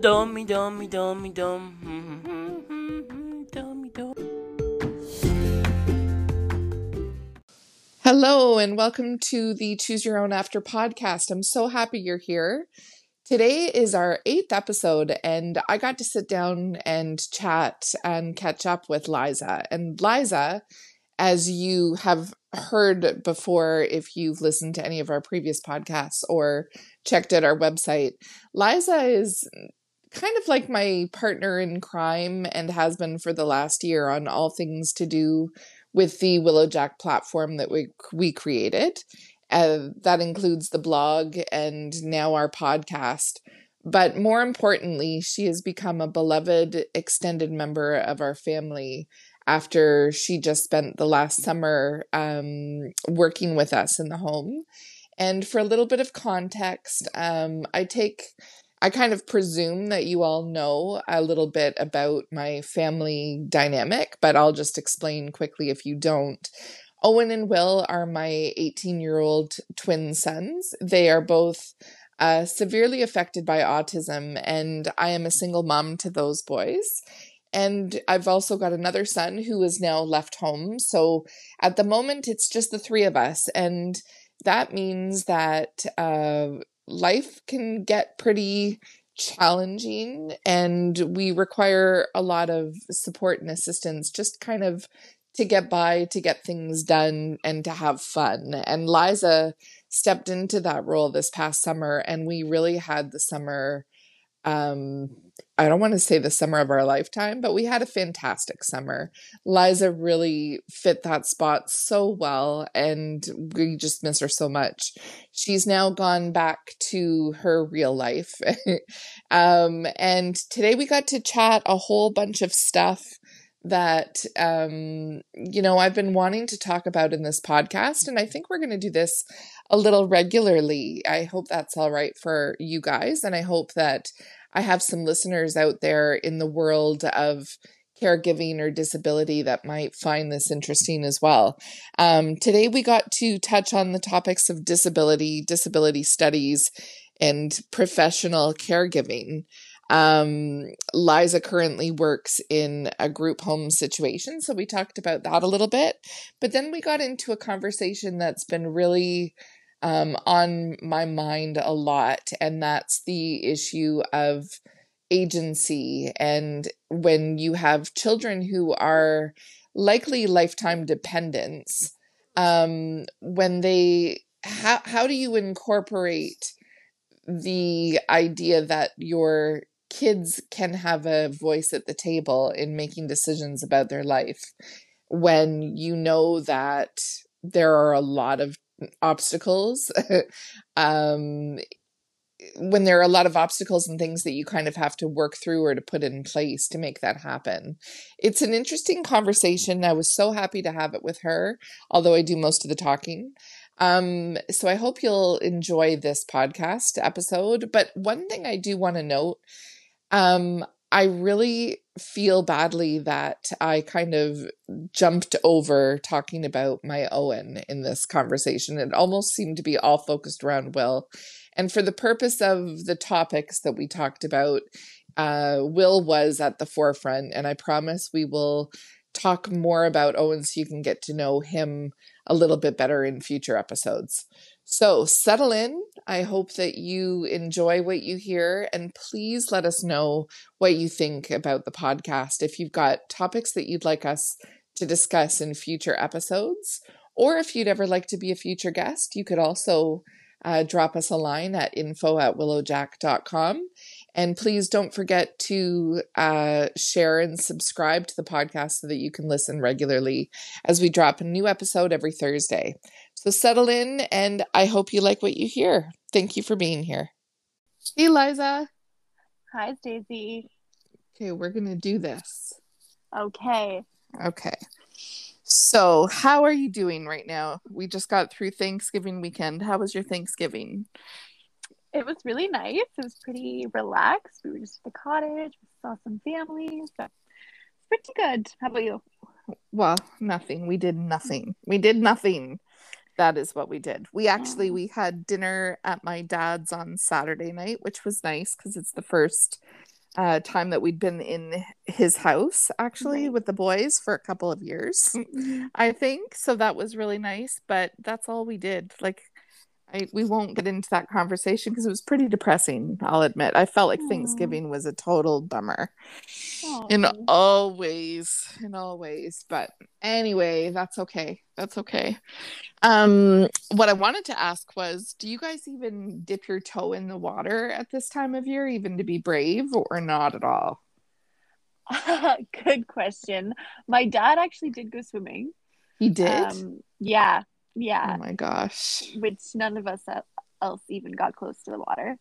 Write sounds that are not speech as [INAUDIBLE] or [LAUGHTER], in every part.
dum me dum me dum me dum. Dum me dum. Hello, and welcome to the Choose Your Own After podcast. I'm so happy you're here. Today is our eighth episode, and I got to sit down and chat and catch up with Liza. And Liza, as you have heard before, if you've listened to any of our previous podcasts or checked out our website, Liza is kind of like my partner in crime and has been for the last year on all things to do with the Willowjack platform that we we created. Uh, that includes the blog and now our podcast. But more importantly, she has become a beloved extended member of our family after she just spent the last summer um, working with us in the home. And for a little bit of context, um, I take, I kind of presume that you all know a little bit about my family dynamic, but I'll just explain quickly if you don't. Owen and Will are my 18 year old twin sons. They are both uh, severely affected by autism, and I am a single mom to those boys. And I've also got another son who is now left home. So at the moment, it's just the three of us. And that means that uh, life can get pretty challenging and we require a lot of support and assistance just kind of to get by, to get things done, and to have fun. And Liza stepped into that role this past summer, and we really had the summer. Um, I don't want to say the summer of our lifetime, but we had a fantastic summer. Liza really fit that spot so well, and we just miss her so much. She's now gone back to her real life. [LAUGHS] um, and today we got to chat a whole bunch of stuff that um you know I've been wanting to talk about in this podcast and I think we're going to do this a little regularly. I hope that's all right for you guys and I hope that I have some listeners out there in the world of caregiving or disability that might find this interesting as well. Um, today, we got to touch on the topics of disability, disability studies, and professional caregiving. Um, Liza currently works in a group home situation, so we talked about that a little bit. But then we got into a conversation that's been really um, on my mind a lot, and that's the issue of agency. And when you have children who are likely lifetime dependents, um, when they how how do you incorporate the idea that your kids can have a voice at the table in making decisions about their life when you know that there are a lot of obstacles [LAUGHS] um when there are a lot of obstacles and things that you kind of have to work through or to put in place to make that happen. It's an interesting conversation. I was so happy to have it with her, although I do most of the talking. Um, so I hope you'll enjoy this podcast episode. But one thing I do want to note um, I really feel badly that I kind of jumped over talking about my Owen in this conversation. It almost seemed to be all focused around Will. And for the purpose of the topics that we talked about, uh, Will was at the forefront. And I promise we will talk more about Owen so you can get to know him a little bit better in future episodes. So settle in. I hope that you enjoy what you hear and please let us know what you think about the podcast. If you've got topics that you'd like us to discuss in future episodes, or if you'd ever like to be a future guest, you could also uh, drop us a line at info at willowjack.com. And please don't forget to uh, share and subscribe to the podcast so that you can listen regularly as we drop a new episode every Thursday. So settle in, and I hope you like what you hear. Thank you for being here. Hey, Liza. Hi, Stacey. Okay, we're going to do this. Okay. Okay. So, how are you doing right now? We just got through Thanksgiving weekend. How was your Thanksgiving? It was really nice. It was pretty relaxed. We were just at the cottage, we saw some family. So it's pretty good. How about you? Well, nothing. We did nothing. We did nothing. That is what we did. We actually Oh. we had dinner at my dad's on Saturday night, which was nice because it's the first uh, time that we'd been in his house actually Right. with the boys for a couple of years. Mhm. I think so. That was really nice, but that's all we did. Like, I we won't get into that conversation because it was pretty depressing. I'll admit. I felt like Aw. Thanksgiving was a total bummer in all ways, in all ways. But anyway, that's okay. That's okay. Um, what I wanted to ask was, do you guys even dip your toe in the water at this time of year, even to be brave, or not at all? [LAUGHS] Good question. My dad actually did go swimming. He did. Um, yeah, oh yeah. my gosh. Which none of us else even got close to the water.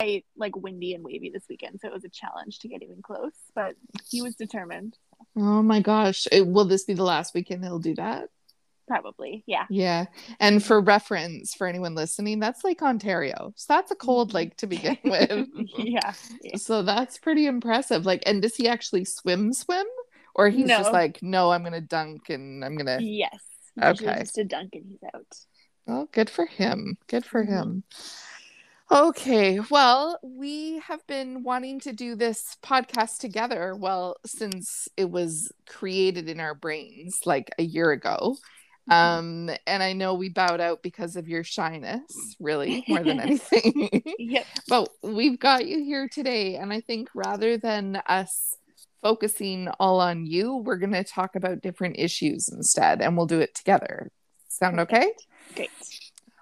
I like windy and wavy this weekend, so it was a challenge to get even close. But he was determined. Oh my gosh. It- will this be the last weekend he'll do that? Probably, yeah. Yeah. And for reference, for anyone listening, that's Lake Ontario. So that's a cold mm-hmm. lake to begin [LAUGHS] with. [LAUGHS] yeah. yeah. so that's pretty impressive. Like, and does he actually swim, swim? Or he's just like, no, I'm going to dunk and I'm going to. Yes. Okay. Just a dunk and he's out. Oh, good for him. Good for Mhm. him. Okay, well, we have been wanting to do this podcast together. Well, since it was created in our brains like a year ago. Mm-hmm. Um, and I know we bowed out because of your shyness, really, more than [LAUGHS] anything. Yep. but we've got you here today. And I think rather than us focusing all on you, we're going to talk about different issues instead, and we'll do it together. Sound okay? Great.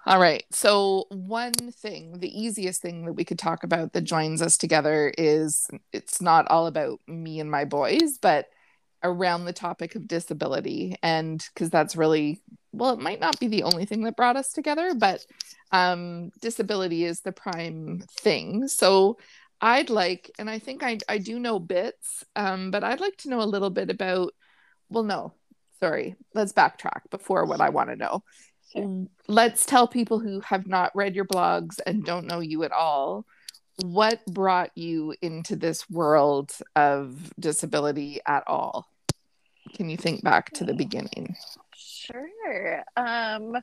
All right. So, one thing, the easiest thing that we could talk about that joins us together is it's not all about me and my boys, but around the topic of disability. And because that's really, well, it might not be the only thing that brought us together, but um, disability is the prime thing. So, I'd like, and I think I, I do know bits, um, but I'd like to know a little bit about, well, no, sorry, let's backtrack before what I want to know Sure. let's tell people who have not read your blogs and don't know you at all what brought you into this world of disability at all can you think back to the beginning Sure. Um,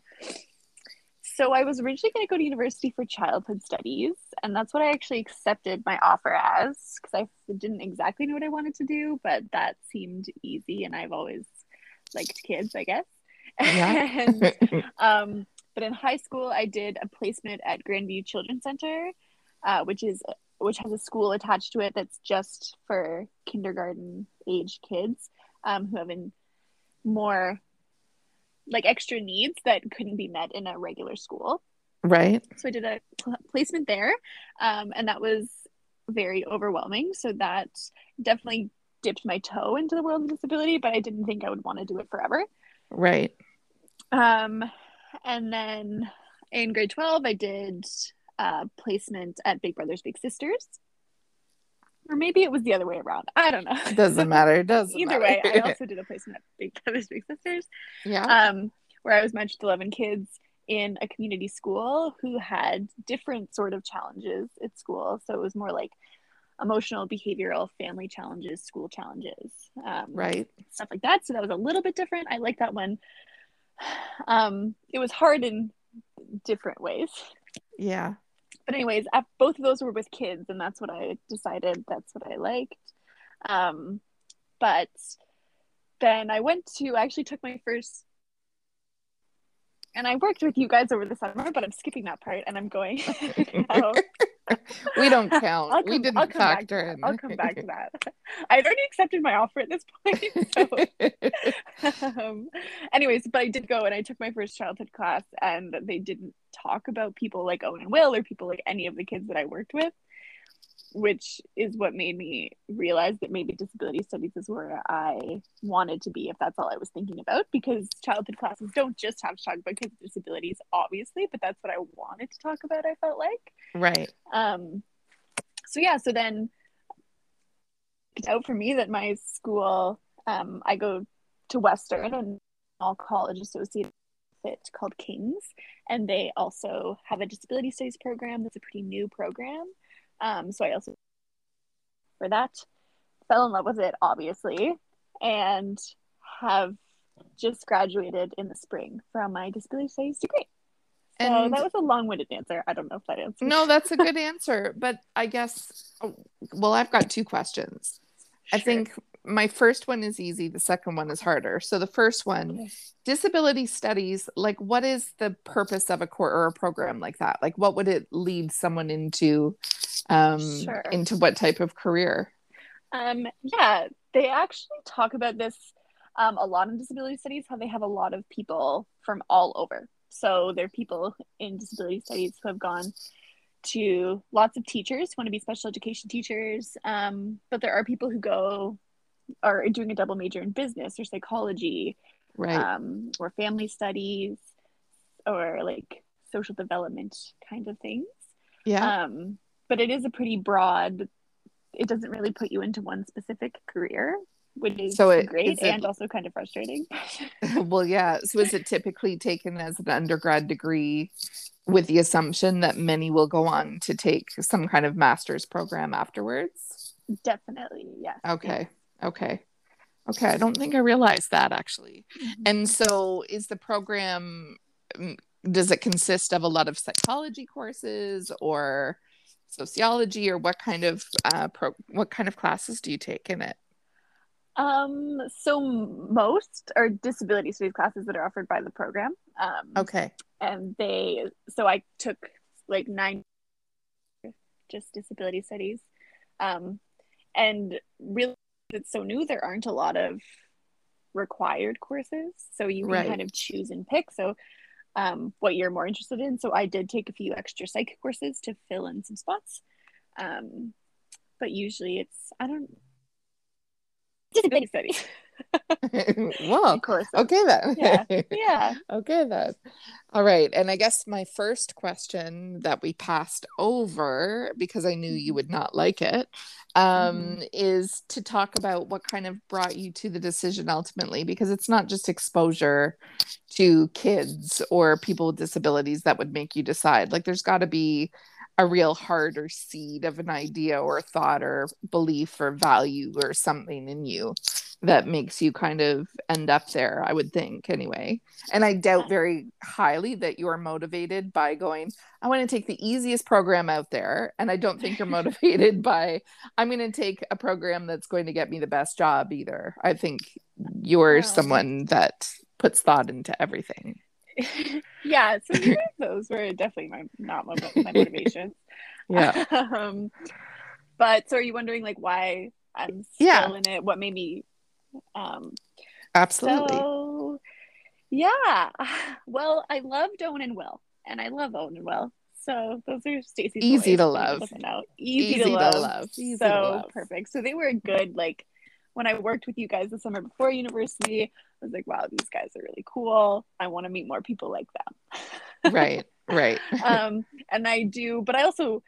so I was originally going to go to university for childhood studies, and that's what I actually accepted my offer as because I didn't exactly know what I wanted to do, but that seemed easy, and I've always liked kids, I guess. Yeah. [LAUGHS] and, [LAUGHS] um, but in high school, I did a placement at Grandview Children's Center, uh, which is which has a school attached to it that's just for kindergarten age kids um, who have in more like extra needs that couldn't be met in a regular school. right So I did a pl- placement there, um, and that was very overwhelming. So that definitely dipped my toe into the world of disability, but I didn't think I would want to do it forever. right Um, and then in grade 12, I did a placement at Big Brothers Big Sisters. Or maybe it was the other way around. I don't know. it doesn't matter it doesn't matter [LAUGHS] Either matter. way, I also did a placement at Big Brothers Big Sisters, yeah um, where I was matched 11 kids in a community school who had different sort of challenges at school. So it was more like emotional, behavioral, family challenges, school challenges. Um, right stuff like that. So that was a little bit different. I like that one. [SIGHS] Um, it was hard in different ways. yeah But anyways, both of those were with kids, and that's what I decided. That's what I liked. Um, but then I went to I actually took my first, and I worked with you guys over the summer. But I'm skipping that part, and I'm going. [LAUGHS] [LAUGHS] [LAUGHS] we don't count. I'll we didn't I'll come back to factor in. I'll come back to that. [LAUGHS] I'd already accepted my offer at this point, [LAUGHS] so. Um, anyways, but I did go and I took my first childhood class, and they didn't talk about people like Owen and Will or people like any of the kids that I worked with, which is what made me realize that maybe disability studies is where I wanted to be if that's all I was thinking about. Because childhood classes don't just have to talk about kids with disabilities, obviously, but that's what I wanted to talk about. I felt like. right Um, so yeah, so then it's out for me that my school, um, I go to Western and all college associated with it called Kings, and they also have a disability studies program that's a pretty new program. Um, so I also for that fell in love with it obviously, and have just graduated in the spring from my disability studies degree. So And- that was a long-winded answer. I don't know if that answers. No, that's a good answer. But I guess, oh, well, I've got two questions. I think my first one is easy, the second one is harder. So the first one, disability studies, like what is the purpose of a core or a program like that? Like what would it lead someone into um Sure. into what type of career? Um, yeah, they actually talk about this um, a lot in disability studies, how they have a lot of people from all over. So there are people in disability studies who have gone to lots of teachers, who want to be special education teachers, um, but there are people who go are doing a double major in business or psychology Right. um, or family studies or like social development kind of things. yeah. Um, but it is a pretty broad. It doesn't really put you into one specific career, which is So it- great is it- and also kind of frustrating. [LAUGHS] well, yeah. So is it typically taken as an undergrad degree with the assumption that many will go on to take some kind of master's program afterwards? Definitely, yes. Okay. Okay. Okay. I don't think I realized that actually. yes. And so is the program mm, does it consist of a lot of psychology courses or sociology or what kind of uh pro what kind of classes do you take in it? Um, so most are disability studies classes that are offered by the program. Um, Okay. and they so I took like nine just disability studies. Um, and really it's so new there aren't a lot of required courses. So you can Right. kind of choose and pick. So um, what you're more interested in. So I did take a few extra psych courses to fill in some spots. Um, but usually it's I don't disability studies. [LAUGHS] [LAUGHS] well, of course. okay then. Yeah. Yeah. [LAUGHS] Okay, then. All right. And I guess my first question that we passed over because I knew you would not like it um, is to talk about what kind of brought you to the decision ultimately, because it's not just exposure to kids or people with disabilities that would make you decide. Like, there's got to be a real heart or seed of an idea or thought or belief or value or something in you that makes you kind of end up there, I would think, anyway. And I doubt very highly that you're motivated by going, I want to take the easiest program out there. And I don't think you're [LAUGHS] motivated by, I'm going to take a program that's going to get me the best job either. I think you're someone that puts thought into everything. [LAUGHS] yeah, so [LAUGHS] those were definitely my not my, my motivations. [LAUGHS] Yeah. um, but so are you wondering like why I'm still Yeah. in it? What made me? Um, Absolutely. so yeah, well, I loved Owen and Will, and I love Owen and Will. So those are Stacey's Easy boys, to love. Easy, Easy to to love. love. Easy to so love. perfect. So they were a good like when I worked with you guys the summer before university. I was like, wow, these guys are really cool. I want to meet more people like them. right. Right. [LAUGHS] um, and I do, but I also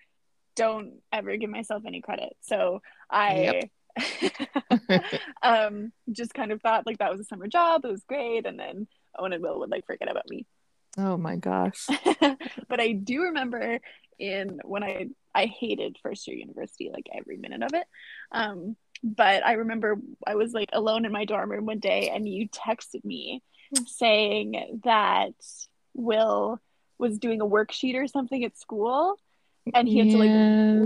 don't ever give myself any credit. So I [LAUGHS] um, just kind of thought like that was a summer job. It was great, and then Owen and Will would like forget about me. oh my gosh. [LAUGHS] but I do remember in when I I hated first year university, like every minute of it. Um, but I remember I was like alone in my dorm room one day, and you texted me saying that Will was doing a worksheet or something at school, and he had to like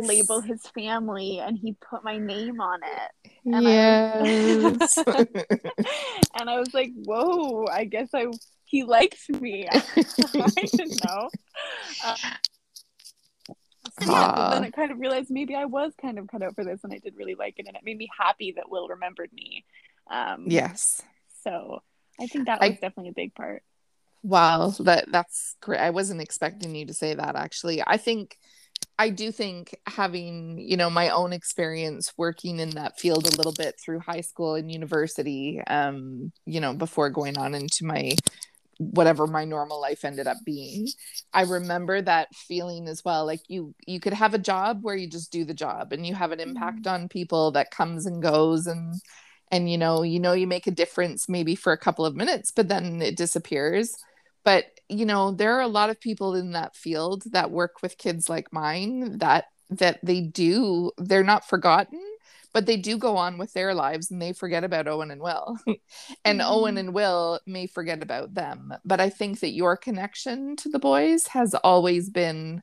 label his family, and he put my name on it. and I Yes. [LAUGHS] and I was like, "Whoa! I guess I he likes me." I [LAUGHS] didn't know. Uh, [LAUGHS] [LAUGHS] yeah, but then Aw. I kind of realized maybe I was kind of cut out for this, and I did really like it, and it made me happy that Will remembered me. Um, yes. So I think that I- was definitely a big part. Wow, that that's great. I wasn't expecting you to say that actually. I think I do think having, you know, my own experience working in that field a little bit through high school and university, um, you know, before going on into my whatever my normal life ended up being. I remember that feeling as well. Like you you could have a job where you just do the job and you have an impact mm-hmm. on people that comes and goes and and you know, you know you make a difference maybe for a couple of minutes, but then it disappears but you know there are a lot of people in that field that work with kids like mine that that they do they're not forgotten but they do go on with their lives and they forget about Owen and Will. [LAUGHS] and mm-hmm. Owen and Will may forget about them. But I think that your connection to the boys has always been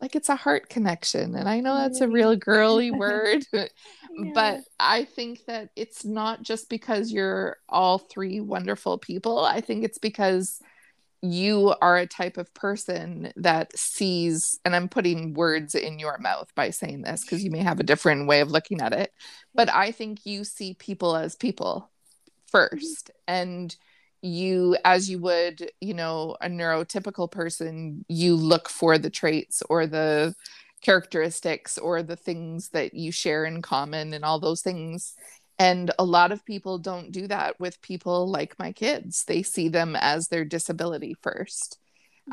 like it's a heart connection. And I know that's a real girly [LAUGHS] word, [LAUGHS] yeah. but I think that it's not just because you're all three wonderful people. I think it's because you are a type of person that sees and i'm putting words in your mouth by saying this because you may have a different way of looking at it but i think you see people as people mm-hmm. first and you as you would you know a neurotypical person you look for the traits or the characteristics or the things that you share in common and all those things and a lot of people don't do that with people like my kids. They see them as their disability 1st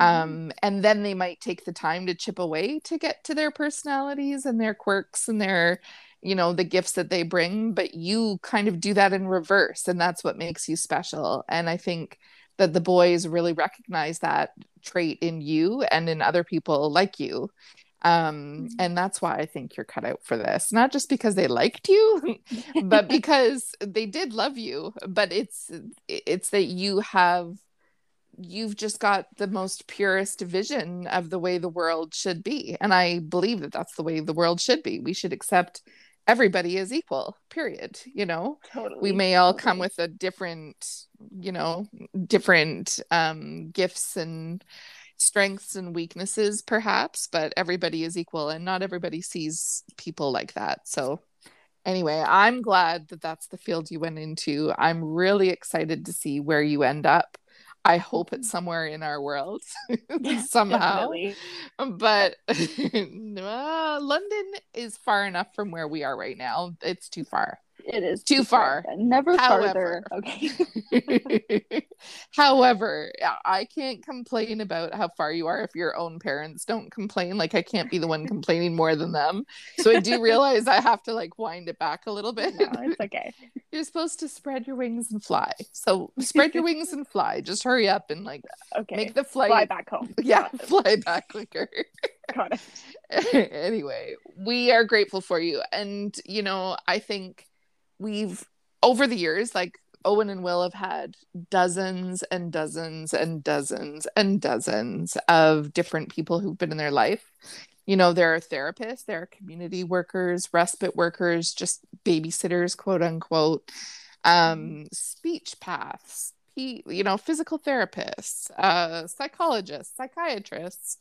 mm-hmm. Um, and then they might take the time to chip away to get to their personalities and their quirks and their, you know, the gifts that they bring. But you kind of do that in reverse. And that's what makes you special. And I think that the boys really recognize that trait in you and in other people like you um mm-hmm. and that's why i think you're cut out for this not just because they liked you [LAUGHS] but because they did love you but it's it's that you have you've just got the most purest vision of the way the world should be and i believe that that's the way the world should be we should accept everybody as equal period you know totally we may all totally. come with a different you know different um gifts and strengths and weaknesses perhaps but everybody is equal and not everybody sees people like that so anyway i'm glad that that's the field you went into i'm really excited to see where you end up I hope it's somewhere in our world [LAUGHS] somehow. but [LAUGHS] uh, London is far enough from where we are right now. It's too far. It is too, far. far. Never However, farther. Okay. [LAUGHS] However, I can't complain about how far you are if your own parents don't complain. Like I can't be the one complaining more than them. So I do [LAUGHS] realize I have to like wind it back a little bit. No, it's okay. [LAUGHS] You're supposed to spread your wings and fly. So spread your wings and fly. Just hurry up and like okay. make the flight fly back home. Yeah, fly back quicker. Got it. anyway, we are grateful for you. And you know, I think we've over the years, like Owen and Will have had dozens and dozens and dozens and dozens of different people who've been in their life. You know, there are therapists, there are community workers, respite workers, just babysitters, quote unquote, um, speech paths, you know, physical therapists, uh, psychologists, psychiatrists,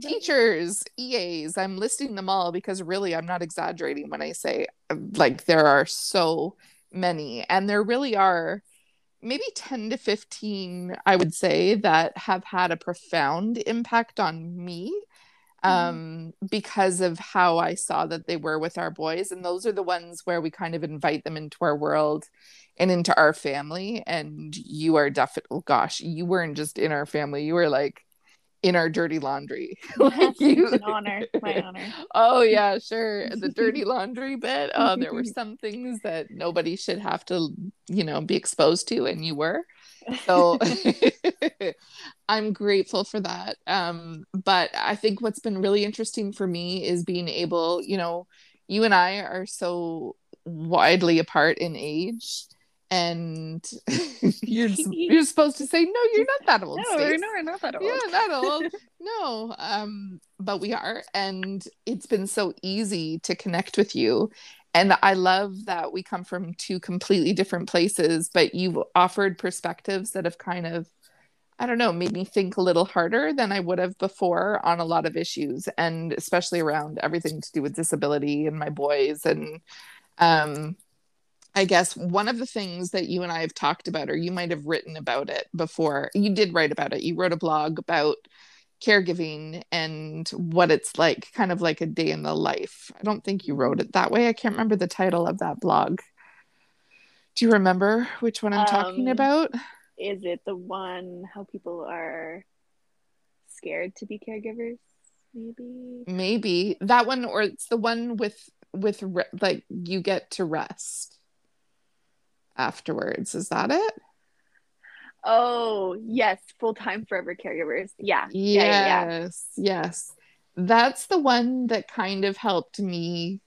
teachers, EAs. I'm listing them all because really I'm not exaggerating when I say like there are so many. And there really are maybe 10 to 15, I would say, that have had a profound impact on me mm-hmm. um, mm-hmm. because of how I saw that they were with our boys. And those are the ones where we kind of invite them into our world and into our family. And you are definitely, oh gosh, you weren't just in our family, you were like in our dirty laundry. [LAUGHS] like you... an honor, my [LAUGHS] honor. oh yeah, sure. The dirty [LAUGHS] laundry bit. Oh, there were some things that nobody should have to, you know, be exposed to, and you were. So I'm grateful for that. Um, but I think what's been really interesting for me is being able, you know, you and I are so widely apart in age and [LAUGHS] you're you're supposed to say no you're not that old [LAUGHS] no we're not, we're not that old. yeah that old. No um but we are and it's been so easy to connect with you. And i love that we come from two completely different places but you've offered perspectives that have kind of i don't know made me think a little harder than i would have before on a lot of issues and especially around everything to do with disability and my boys and um I guess one of the things that you and I have talked about, or you might have written about it before, you did write about it. You wrote a blog about caregiving and what it's like, kind of like a day in the life. I don't think you wrote it that way. I can't remember the title of that blog. Do you remember which one I'm um, talking about? Is it the one how people are scared to be caregivers? Maybe. Maybe that one, or it's the one with with re- like you get to rest afterwards. Is that it? Oh, yes, full time forever caregivers. Yeah. Yes. Yeah, yeah. Yes. That's the one that kind of helped me.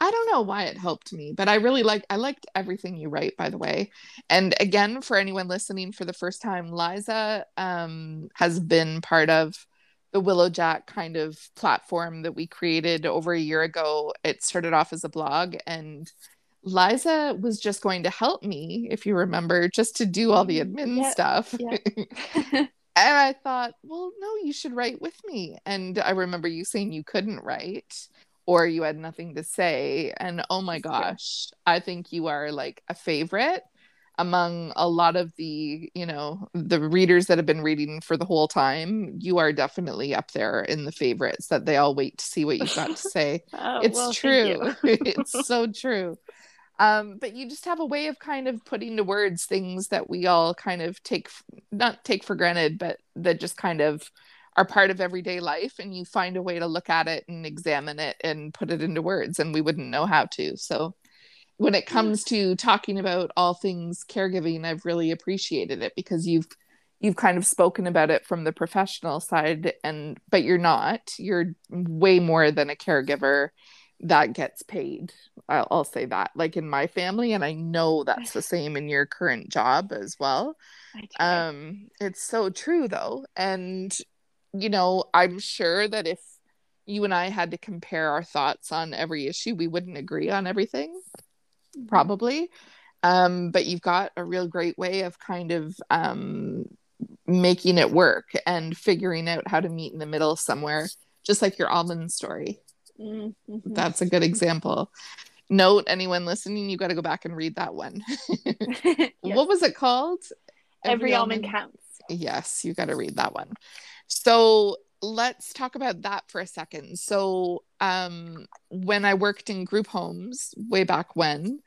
I don't know why it helped me, but I really like I liked everything you write, by the way. And again, for anyone listening for the first time, Liza um, has been part of the Willow Jack kind of platform that we created over a year ago. It started off as a blog, and Liza was just going to help me, if you remember, just to do all the mm-hmm. admin Yeah, stuff. yeah. [LAUGHS] and I thought, well, no, you should write with me. And I remember you saying you couldn't write or you had nothing to say. And oh my Yeah. gosh, I think you are like a favorite among a lot of the, you know, the readers that have been reading for the whole time. You are definitely up there in the favorites that they all wait to see what you've got to [LAUGHS] oh, say Oh, it's well, true [LAUGHS] it's so true um but you just have a way of kind of putting to words things that we all kind of take not take for granted but that just kind of are part of everyday life and you find a way to look at it and examine it and put it into words and we wouldn't know how to. So when it comes to talking about all things caregiving i've really appreciated it because you've you've kind of spoken about it from the professional side and but you're not. You're way more than a caregiver that gets paid I'll, I'll say that like in my family and i know [LAUGHS] that's the same in your current job as well. Um it's so true though and you know i'm sure that if you and i had to compare our thoughts on every issue we wouldn't agree on everything Mhm. probably. Um but you've got a real great way of kind of um making it work and figuring out how to meet in the middle somewhere just like your almond story Mm, mhm. that's a good example note anyone listening you got to go back and read that one [LAUGHS] [LAUGHS] Yes. what was it called Every almond counts. yes you got to read that one so let's talk about that for a second so um when i worked in group homes way back when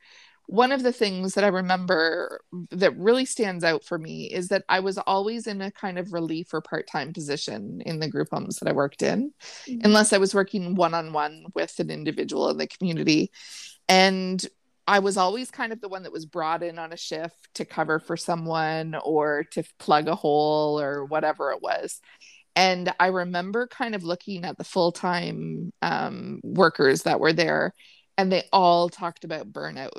one of the things that i remember that really stands out for me is that i was always in a kind of relief or part-time position in the group homes that i worked in Mhm. unless I was working one on one with an individual in the community. And I was always kind of the one that was brought in on a shift to cover for someone or to plug a hole or whatever it was. And I remember kind of looking at the full time um, workers that were there, and they all talked about burnout.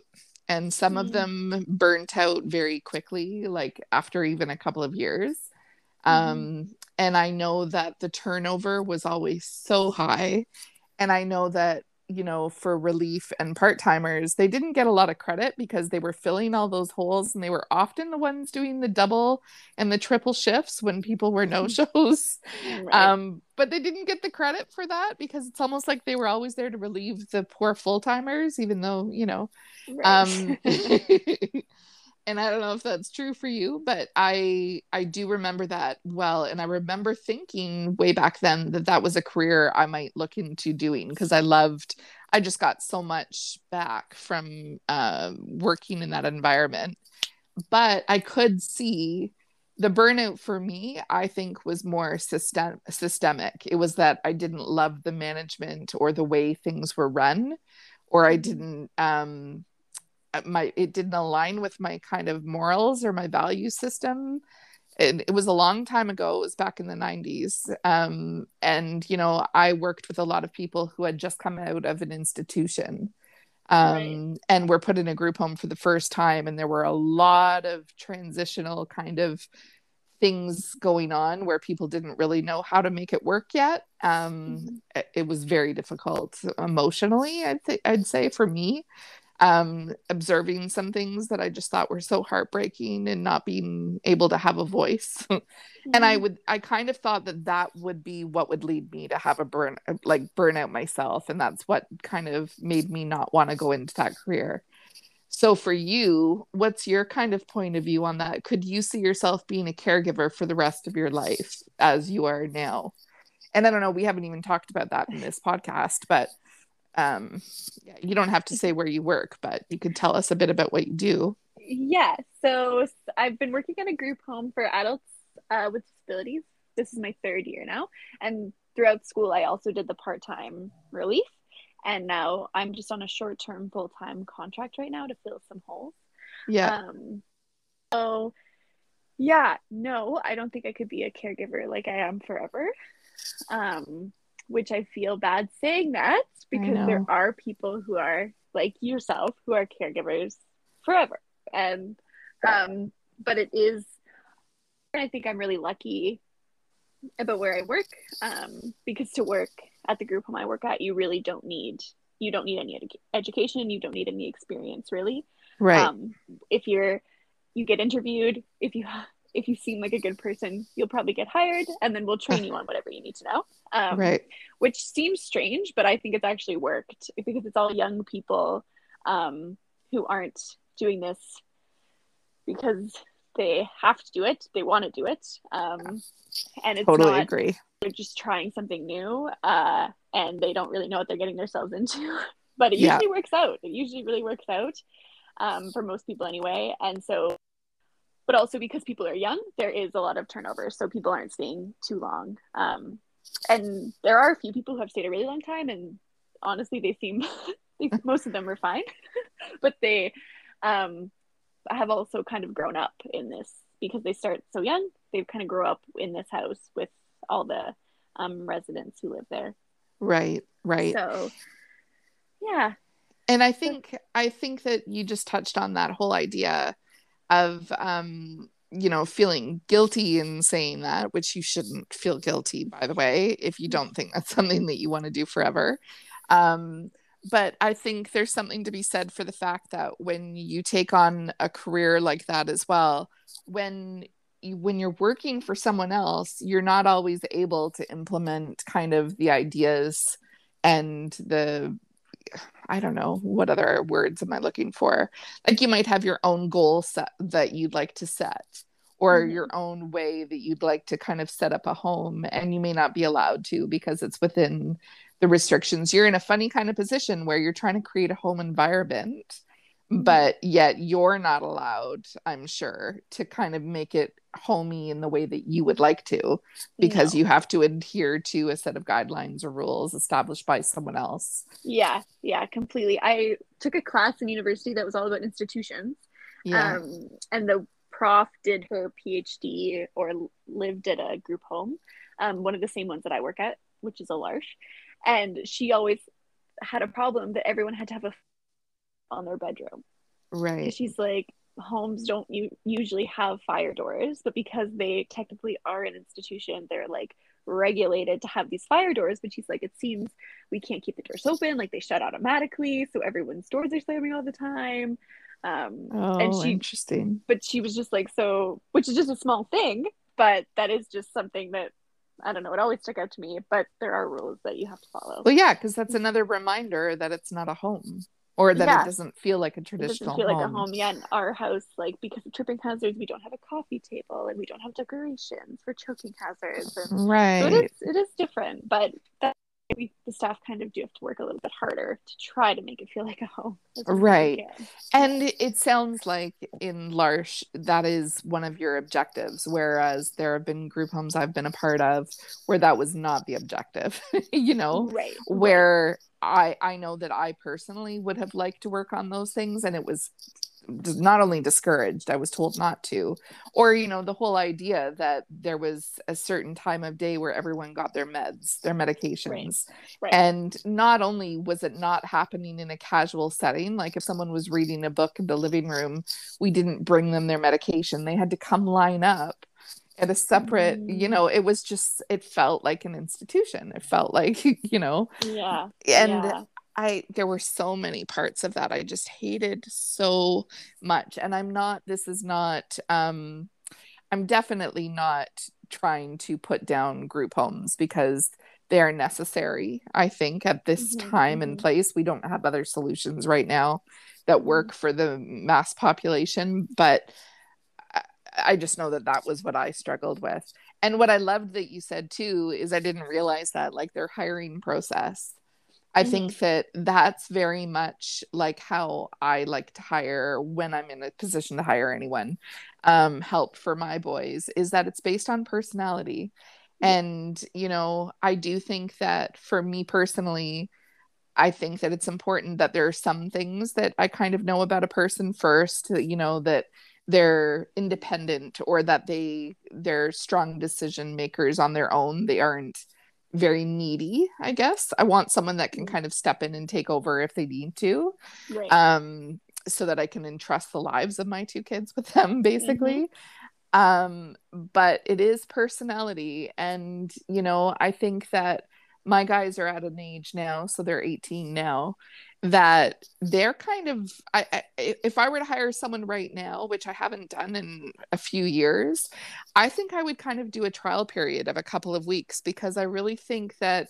And some of Mm. them burnt out very quickly, like after even a couple of years. Mhm. Um, and I know that the turnover was always so high. And I know that, you know, for relief and part timers, they didn't get a lot of credit because they were filling all those holes and they were often the ones doing the double and the triple shifts when people were no [LAUGHS] shows. Right. Um, but they didn't get the credit for that because it's almost like they were always there to relieve the poor full timers, even though, you know, Right. um [LAUGHS] [LAUGHS] and i don't know if that's true for you but i i do remember that well and i remember thinking way back then that that was a career i might look into doing because i loved i just got so much back from uh, working in that environment but i could see the burnout for me i think was more system systemic it was that i didn't love the management or the way things were run or i Mhm. didn't um my it didn't align with my kind of morals or my value system it, it was a long time ago it was back in the 90s um, and you know i worked with a lot of people who had just come out of an institution um, Right. and were put in a group home for the first time and there were a lot of transitional kind of things going on where people didn't really know how to make it work yet um, Mhm. it, it was very difficult emotionally i'd, th- I'd say for me um, observing some things that I just thought were so heartbreaking and not being able to have a voice. [LAUGHS] and I Mhm. would, I kind of thought that that would be what would lead me to have a burn, like burnout myself. And that's what kind of made me not want to go into that career. So for you, what's your kind of point of view on that? Could you see yourself being a caregiver for the rest of your life as you are now? And I don't know, we haven't even talked about that in this podcast, but um yeah, you don't have to say where you work, but you could tell us a bit about what you do. Yeah, so I've been working at a group home for adults uh, with disabilities. This is my third year now. And throughout school, I also did the part time relief. And now I'm just on a short term, full time contract right now to fill some holes. Yeah. Um, so, yeah, no, I don't think I could be a caregiver like I am forever. Um, which I feel bad saying that because there are people who are like yourself who are caregivers forever. And um but it is I think I'm really lucky about where I work um because to work at the group home I work at you really don't need you don't need any edu- education and you don't need any experience really Right. um, if you're you get interviewed if you if you seem like a good person you'll probably get hired and then we'll train you on whatever you need to know um, right. which seems strange but i think it's actually worked because it's all young people um, who aren't doing this because they have to do it they want to do it um, and it's Totally not agree. they're just trying something new uh, and they don't really know what they're getting themselves into [LAUGHS] but it Yeah. usually works out it usually really works out um, for most people anyway and so but also because people are young there is a lot of turnover so people aren't staying too long um, and there are a few people who have stayed a really long time and honestly they seem [LAUGHS] they, most of them are fine [LAUGHS] but they um, have also kind of grown up in this because they start so young They've kind of grow up in this house with all the um, residents who live there Right. Right. so yeah and i think i think that you just touched on that whole idea of um you know feeling guilty in saying that which you shouldn't feel guilty by the way if you don't think that's [LAUGHS] something that you want to do forever. Um but i think there's something to be said for the fact that when you take on a career like that as well when you, when you're working for someone else you're not always able to implement kind of the ideas and the I don't know what other words am I looking for. Like you might have your own goal set that you'd like to set or Mhm. your own way that you'd like to kind of set up a home and you may not be allowed to because it's within the restrictions. You're in a funny kind of position where you're trying to create a home environment. But yet you're not allowed, I'm sure, to kind of make it homey in the way that you would like to because No. you have to adhere to a set of guidelines or rules established by someone else. Yeah, yeah, completely. I took a class in university that was all about institutions. Yeah. Um, and the prof did her PhD or lived at a group home, um, one of the same ones that I work at, which is a L'Arche. And she always had a problem that everyone had to have a on their bedroom. Right. She's like, homes don't u- usually have fire doors, but because they technically are an institution, they're like regulated to have these fire doors. But she's like, it seems we can't keep the doors open, like they shut automatically, so everyone's doors are slamming all the time. Um, Oh, and she, interesting. but she was just like, so, which is just a small thing, but that is just something that I don't know. It always stuck out to me, but there are rules that you have to follow. Well, yeah, because that's another reminder that it's not a home or that Yeah. it doesn't feel like a It traditional doesn't feel like a home. home. Yeah, in our house, like because of tripping hazards, we don't have a coffee table and we don't have decorations for choking hazards. And so Right. it is it is different, but that we the staff kind of do have to work a little bit harder to try to make it feel like a home. as much as we Right. And it sounds like in L'Arche, that is one of your objectives, whereas there have been group homes I've been a part of where that was not the objective, [LAUGHS] you know, Right. where I I know that I personally would have liked to work on those things and it was not only discouraged i was told not to or you know the whole idea that there was a certain time of day where everyone got their meds their medications Right. and not only was it not happening in a casual setting like if someone was reading a book in the living room we didn't bring them their medication they had to come line up at a separate you Mm. know it was just it felt like an institution it felt like [LAUGHS] you know Yeah. and yeah. I there were so many parts of that I just hated so much and I'm not this is not um I'm definitely not trying to put down group homes because they're necessary I think at this Mhm, time and mhm. place. We don't have other solutions right now that work for the mass population but I, I just know that that was what I struggled with. And what I loved that you said too is I didn't realize that like their hiring process I Mhm. think that that's very much like how I like to hire when I'm in a position to hire anyone. Um, help for my boys is that it's based on personality. And, you know, I do think that for me personally, I think that it's important that there are some things that I kind of know about a person first, you know, that they're independent or that they they're strong decision makers on their own. They aren't very needy, I guess. I want someone that can kind of step in and take over if they need to. Right. Um, so that I can entrust the lives of my two kids with them, [LAUGHS] basically. Um, but it is personality. And, you know, I think that my guys are at an age now, so they're 18 now, that they're kind of I, I, if i were to hire someone right now which i haven't done in a few years i think i would kind of do a trial period of a couple of weeks because i really think that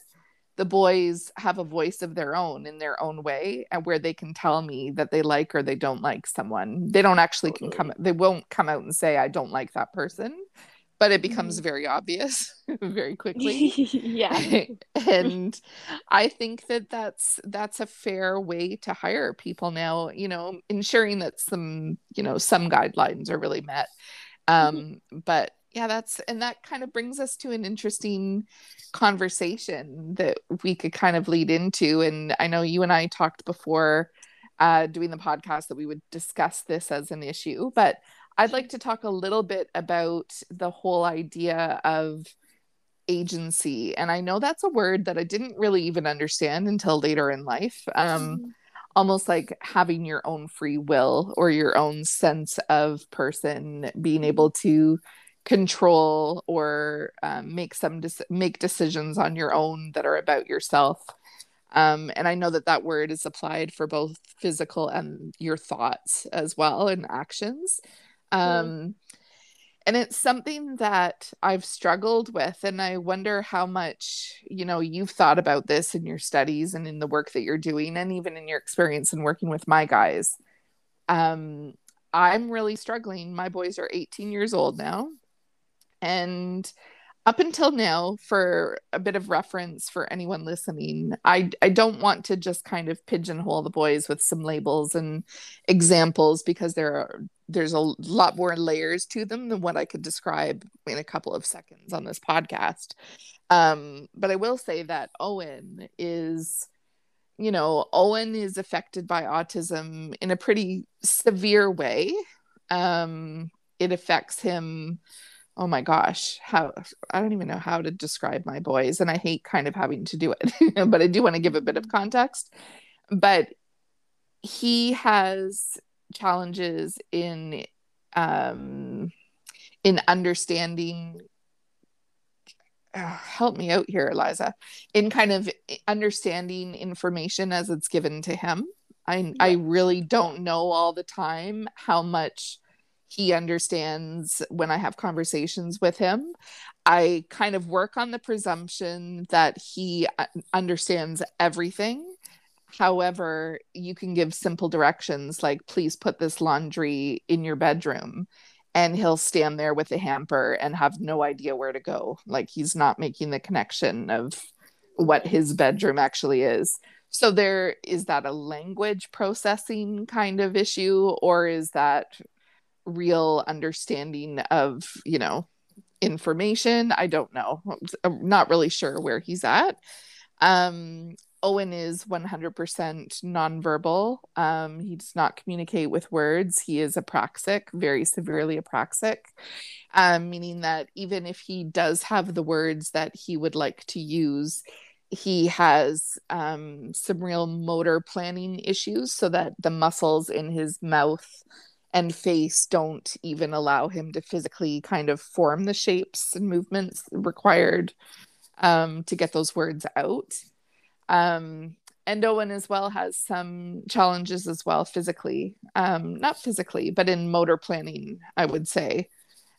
the boys have a voice of their own in their own way and where they can tell me that they like or they don't like someone. They don't actually can come they won't come out and say i don't like that person but it becomes Mhm. very obvious [LAUGHS] very quickly [LAUGHS] yeah. [LAUGHS] and i think that that's that's a fair way to hire people now you know ensuring that some you know some guidelines are really met um but yeah that's and that kind of brings us to an interesting conversation that we could kind of lead into and i know you and i talked before uh doing the podcast that we would discuss this as an issue but i'd like to talk a little bit about the whole idea of agency and i know that's a word that i didn't really even understand until later in life um almost like having your own free will or your own sense of person being able to control or um, make some dec- make decisions on your own that are about yourself um, and i know that that word is applied for both physical and your thoughts as well and actions um, and it's something that I've struggled with. And I wonder how much, you know, you've thought about this in your studies and in the work that you're doing, and even in your experience in working with my guys. Um, I'm really struggling. My boys are 18 years old now. And up until now, for a bit of reference for anyone listening, I, I don't want to just kind of pigeonhole the boys with some labels and examples because there are there's a lot more layers to them than what I could describe in a couple of seconds on this podcast. Um, but I will say that Owen is, you know, Owen is affected by autism in a pretty severe way. Um, it affects him. Oh my gosh, how I don't even know how to describe my boys, and I hate kind of having to do it, [LAUGHS] but I do want to give a bit of context. But he has challenges in um in understanding help me out here eliza in kind of understanding information as it's given to him i i really don't know all the time how much he understands when i have conversations with him i kind of work on the presumption that he uh, understands everything However, you can give simple directions like, please put this laundry in your bedroom. And he'll stand there with the hamper and have no idea where to go. Like he's not making the connection of what his bedroom actually is. So, there is that a language processing kind of issue, or is that real understanding of, you know, information? I don't know. I'm not really sure where he's at. Um, Owen is 100% nonverbal. Um, he does not communicate with words. He is apraxic, very severely apraxic, um, meaning that even if he does have the words that he would like to use, he has um, some real motor planning issues so that the muscles in his mouth and face don't even allow him to physically kind of form the shapes and movements required um, to get those words out. Um, and Owen as well has some challenges as well physically, um, not physically, but in motor planning, I would say.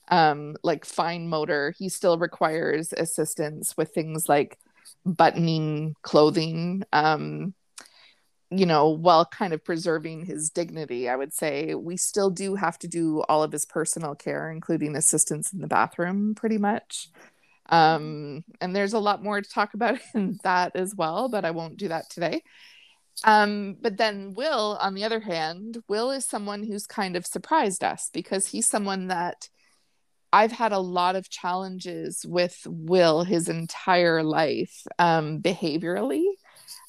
Um, like fine motor, he still requires assistance with things like buttoning clothing, um, you know, while kind of preserving his dignity, I would say. We still do have to do all of his personal care, including assistance in the bathroom, pretty much. Um, and there's a lot more to talk about [LAUGHS] in that as well, but I won't do that today. Um, but then Will, on the other hand, Will is someone who's kind of surprised us because he's someone that I've had a lot of challenges with Will his entire life, um, behaviorally.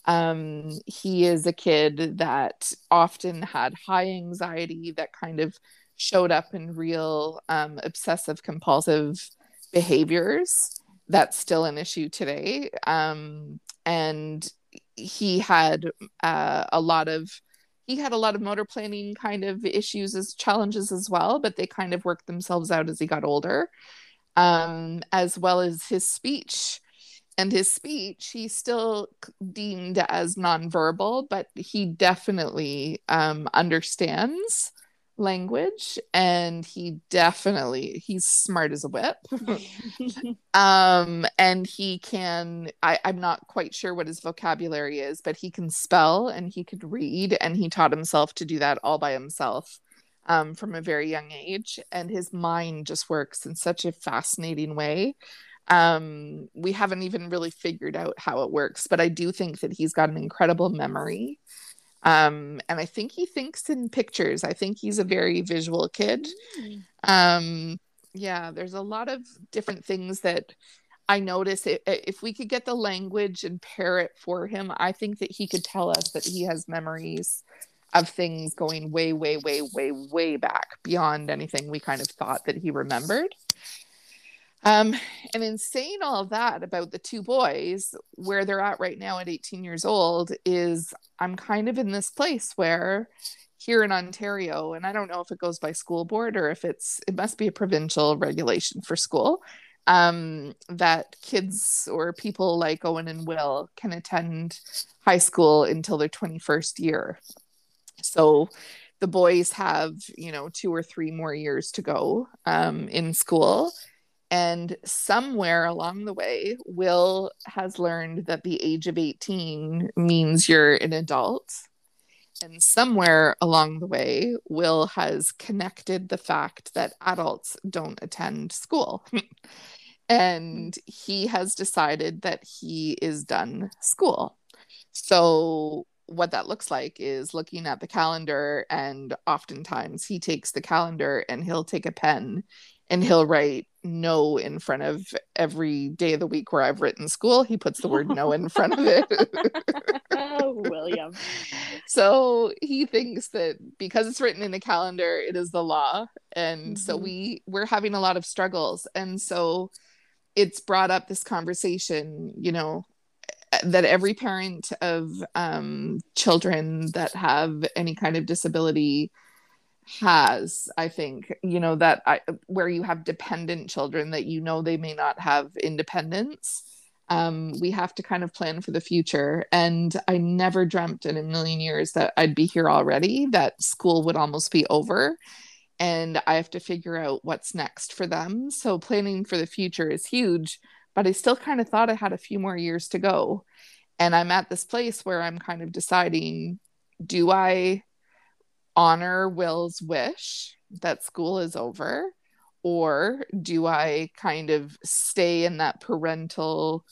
Um, he is a kid that often had high anxiety that kind of showed up in real um, obsessive compulsive behaviors that's still an issue today. Um, and he had uh, a lot of he had a lot of motor planning kind of issues as challenges as well, but they kind of worked themselves out as he got older, um, as well as his speech. And his speech, he's still deemed as nonverbal, but he definitely um, understands language and he definitely he's smart as a whip. [LAUGHS] Um and he can I, i'm not quite sure what his vocabulary is but he can spell and he could read and he taught himself to do that all by himself um, from a very young age. And his mind just works in such a fascinating way um, we haven't even really figured out how it works but i do think that he's got an incredible memory. Um and i think he thinks in pictures. I think he's a very visual kid. Mm. um yeah there's a lot of different things that i notice. It, if we could get the language and pair it for him i think that he could tell us that he has memories of things going way way way way way back beyond anything we kind of thought that he remembered um, and in saying all that about the two boys, where they're at right now at 18 years old, is I'm kind of in this place where here in Ontario, and I don't know if it goes by school board or if it's, it must be a provincial regulation for school, um, that kids or people like Owen and Will can attend high school until their 21st year. So the boys have, you know, two or three more years to go um, in school and somewhere along the way, Will has learned that the age of 18 means you're an adult. And somewhere along the way, Will has connected the fact that adults don't attend school. [LAUGHS] and he has decided that he is done school. So, what that looks like is looking at the calendar, and oftentimes he takes the calendar and he'll take a pen and he'll write no in front of every day of the week where I've written school. He puts the word no in front of it. oh, [LAUGHS] William. [LAUGHS] So he thinks that because it's written in the calendar, it is the law. And mm-hmm. so we we're having a lot of struggles. And so it's brought up this conversation, you know, that every parent of um, children that have any kind of disability has i think you know that I, where you have dependent children that you know they may not have independence um, we have to kind of plan for the future. And i never dreamt in a million years that i'd be here already that school would almost be over. And i have to figure out what's next for them. So planning for the future is huge but i still kind of thought i had a few more years to go. And i'm at this place where i'm kind of deciding do i honor Will's wish that school is over? Or do I kind of stay in that parental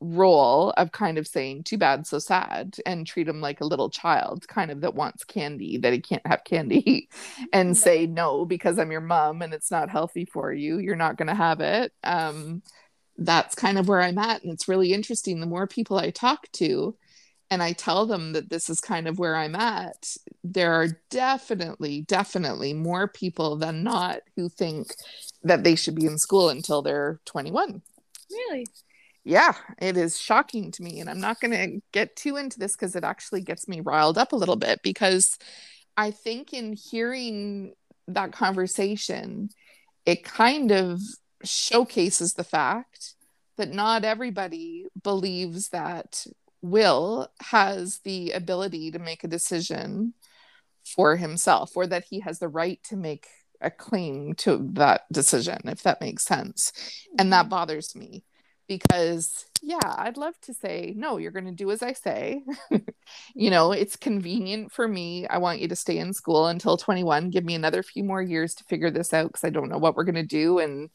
role of kind of saying, too bad, so sad, and treat him like a little child, kind of that wants candy, that he can't have candy, [LAUGHS] and say, no, because I'm your mom and it's not healthy for you. You're not going to have it. Um, that's kind of where I'm at. And it's really interesting. The more people I talk to, and I tell them that this is kind of where I'm at, there are definitely, definitely more people than not who think that they should be in school until they're 21. Really? Yeah, it is shocking to me. And I'm not going to get too into this because it actually gets me riled up a little bit because I think in hearing that conversation, it kind of showcases the fact that not everybody believes that Will has the ability to make a decision for himself or that he has the right to make a claim to that decision, if that makes sense. And that mm-hmm. bothers me because, yeah, I'd love to say, no, you're going to do as I say. [LAUGHS] you know, it's convenient for me. I want you to stay in school until 21. Give me another few more years to figure this out because I don't know what we're going to do. And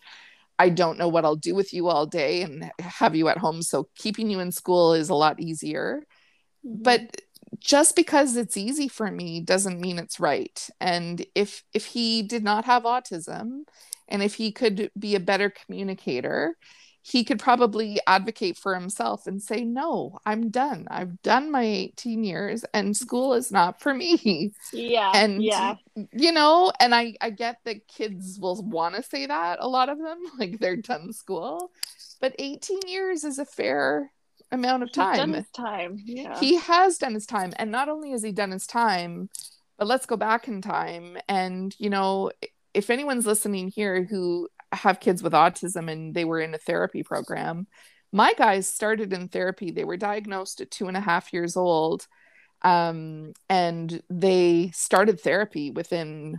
I don't know what I'll do with you all day and have you at home. So keeping you in school is a lot easier. Mm-hmm. But just because it's easy for me doesn't mean it's right. And if if he did not have autism and if he could be a better communicator, he could probably advocate for himself and say, No, I'm done. I've done my 18 years and school is not for me. [LAUGHS] Yeah. And, yeah. you know, and I, I get that kids will want to say that, a lot of them, [LAUGHS] like they're done school. but 18 years is a fair amount of He's done time. his time. Yeah. He has done his time. And not only has he done his time, but let's go back in time. And, you know, if anyone's listening here who have kids with autism and they were in a therapy program, my guys started in therapy. They were diagnosed at two and a half years old. Um, and they started therapy within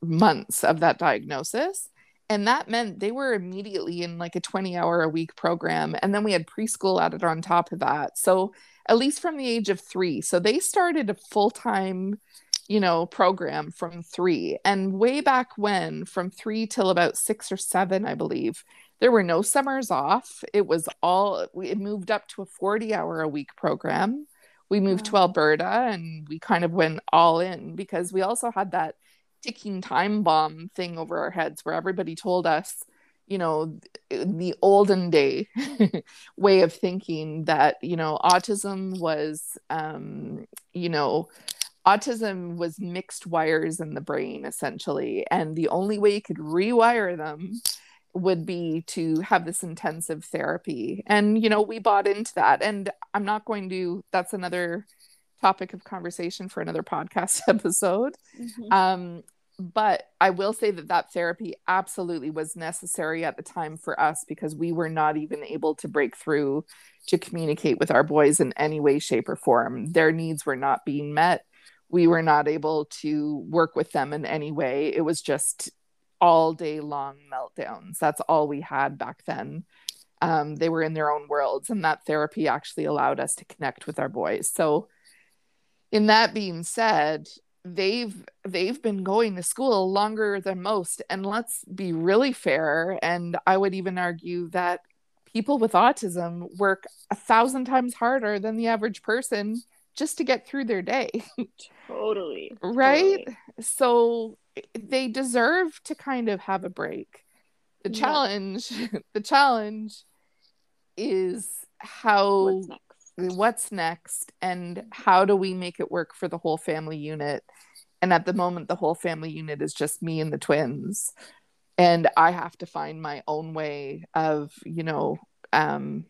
months of that diagnosis. And that meant they were immediately in like a 20 hour a week program. And then we had preschool added on top of that. So, at least from the age of three. So, they started a full time, you know, program from three. And way back when, from three till about six or seven, I believe, there were no summers off. It was all, it moved up to a 40 hour a week program. We moved to Alberta and we kind of went all in because we also had that ticking time bomb thing over our heads where everybody told us you know the olden day [LAUGHS] way of thinking that you know autism was um you know autism was mixed wires in the brain essentially and the only way you could rewire them would be to have this intensive therapy and you know we bought into that and i'm not going to that's another topic of conversation for another podcast [LAUGHS] episode Mhm. um, but I will say that that therapy absolutely was necessary at the time for us because we were not even able to break through to communicate with our boys in any way, shape, or form. Their needs were not being met. We were not able to work with them in any way. It was just all day long meltdowns. That's all we had back then. Um, they were in their own worlds, and that therapy actually allowed us to connect with our boys. So, in that being said, they've they've been going to school longer than most and let's be really fair and i would even argue that people with autism work a thousand times harder than the average person just to get through their day Totally. [LAUGHS] right totally. so they deserve to kind of have a break the Yeah. challenge [LAUGHS] the challenge is how What's next? what's next and how do we make it work for the whole family unit and at the moment the whole family unit is just me and the twins and i have to find my own way of you know um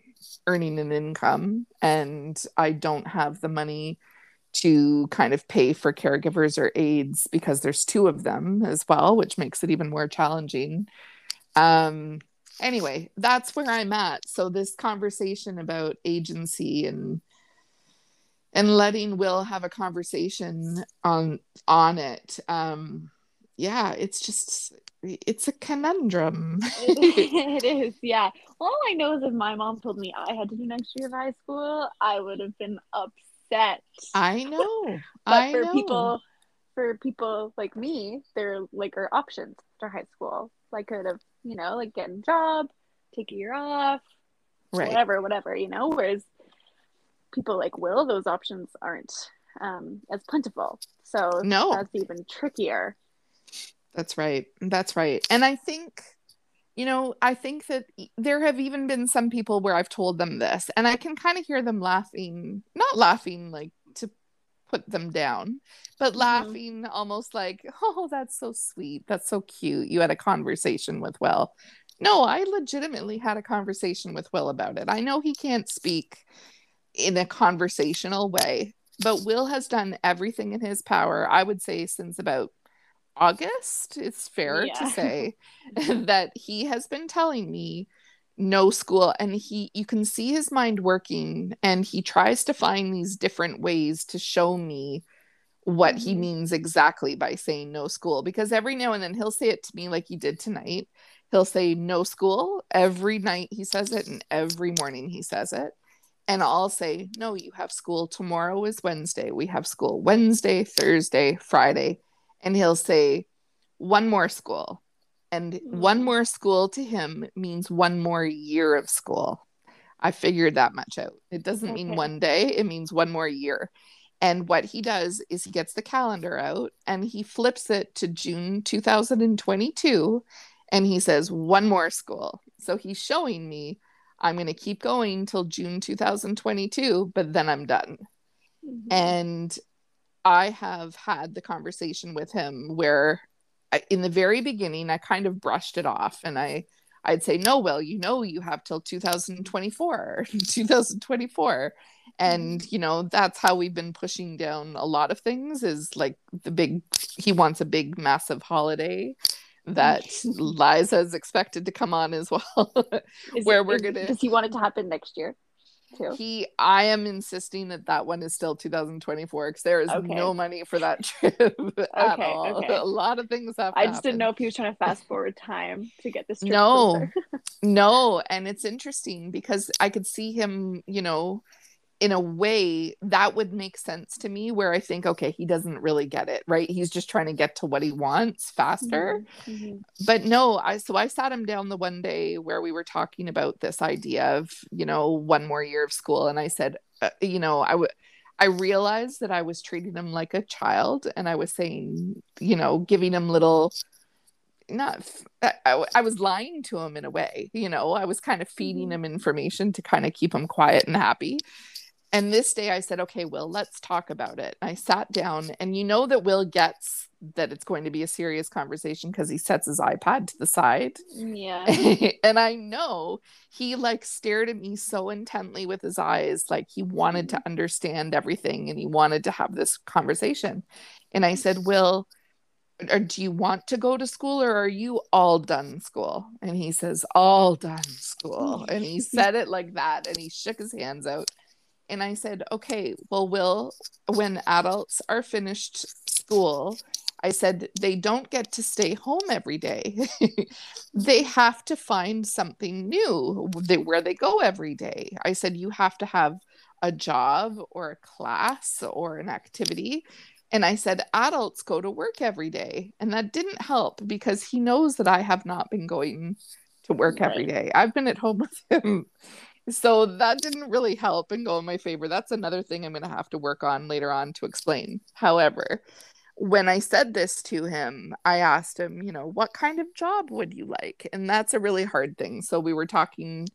earning an income and i don't have the money to kind of pay for caregivers or aides because there's two of them as well which makes it even more challenging. Um anyway that's where i'm at. So this conversation about agency and and letting will have a conversation on on it um yeah it's just it's a conundrum [LAUGHS] [LAUGHS] it is, yeah. All I know is if my mom told me I had to do next year of high school, I would have been upset. i [LAUGHS] know but i for know people for people like me, they're like are options after high school. I could have, you know, like get a job, take a year off, right whatever, whatever, you know. Whereas people like Will, those options aren't um, as plentiful. So No. that's even trickier. That's right. That's right. And I think, you know, I think that there have even been some people where I've told them this, and I can kind of hear them laughing, not laughing like to put them down, but Mhm. laughing almost like, oh, that's so sweet. That's so cute. You had a conversation with Will. No, I legitimately had a conversation with Will about it. I know he can't speak in a conversational way, but Will has done everything in his power, I would say, since about August, it's fair to [LAUGHS] say [LAUGHS] that he has been telling me no school and he you can see his mind working and he tries to find these different ways to show me what he Mhm. means exactly by saying no school because every now and then he'll say it to me like he did tonight. He'll say no school every night he says it and every morning he says it. And I'll say no you have school. Tomorrow is Wednesday. We have school Wednesday Thursday Friday and he'll say one more school and one Mm. more school to him means one more year of school i figured that much out it doesn't mean Okay. one day it means one more year and what he does is he gets the calendar out and he flips it to june 2022 and he says one more school so he's showing me i'm going to keep going till june 2022 but then i'm done Mhm. and I have had the conversation with him where I, in the very beginning I kind of brushed it off and I I'd say, no, well you know, you have till 2024, [LAUGHS] 2024. And, mm-hmm. you know, that's how we've been pushing down a lot of things is like the big, he wants a big, massive holiday that mm-hmm. Liza is expected to come on as well, [LAUGHS] where it- we're going to Does he want it to happen next year? Too. he i am insisting that that one is still 2024 because there is Okay. no money for that [LAUGHS] trip at Okay, all okay. a lot of things have I just didn't know if he was trying to fast forward time to get this trip No. [LAUGHS] no and it's interesting because i could see him you know in a way that would make sense to me where i think okay he doesn't really get it right he's just trying to get to what he wants faster Mhm. but no i so i sat him down the one day where we were talking about this idea of you know one more year of school and i said uh, you know i would i realized that i was treating him like a child and i was saying you know giving him little not I, I, I was lying to him in a way you know i was kind of feeding Mhm. him information to kind of keep him quiet and happy and this day I said, okay, Will, let's talk about it. I sat down, and you know that Will gets that it's going to be a serious conversation because he sets his iPad to the side. Mm, yeah. [LAUGHS] and I know he like stared at me so intently with his eyes, like he wanted to mm-hmm. understand everything and he wanted to have this conversation. And I said, Will, or do you want to go to school or are you all done school? And he says, All done school. [LAUGHS] And he said it like that and he shook his hands out. And I said, Okay, well, Will, when adults are finished school, I said, they don't get to stay home every day. [LAUGHS] they have to find something new where they go every day. I said, you have to have a job or a class or an activity. And I said, adults go to work every day. And that didn't help because he knows that I have not been going to work every Right. day. I've been at home [LAUGHS] with him. So that didn't really help and go in my favor. That's another thing I'm going to have to work on later on to explain. However, when I said this to him, I asked him, you know, what kind of job would you like? And that's a really hard thing. So we were talking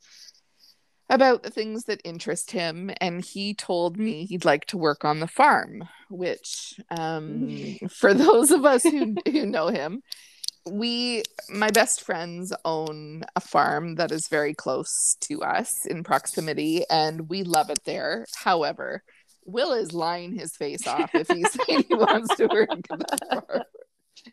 about the things that interest him, and he told me he'd like to work on the farm, which, um, for those of us who, [LAUGHS] who know him, we, my best friends, own a farm that is very close to us in proximity, and we love it there. However, Will is lying his face off if he's [LAUGHS] saying he wants to work at farm.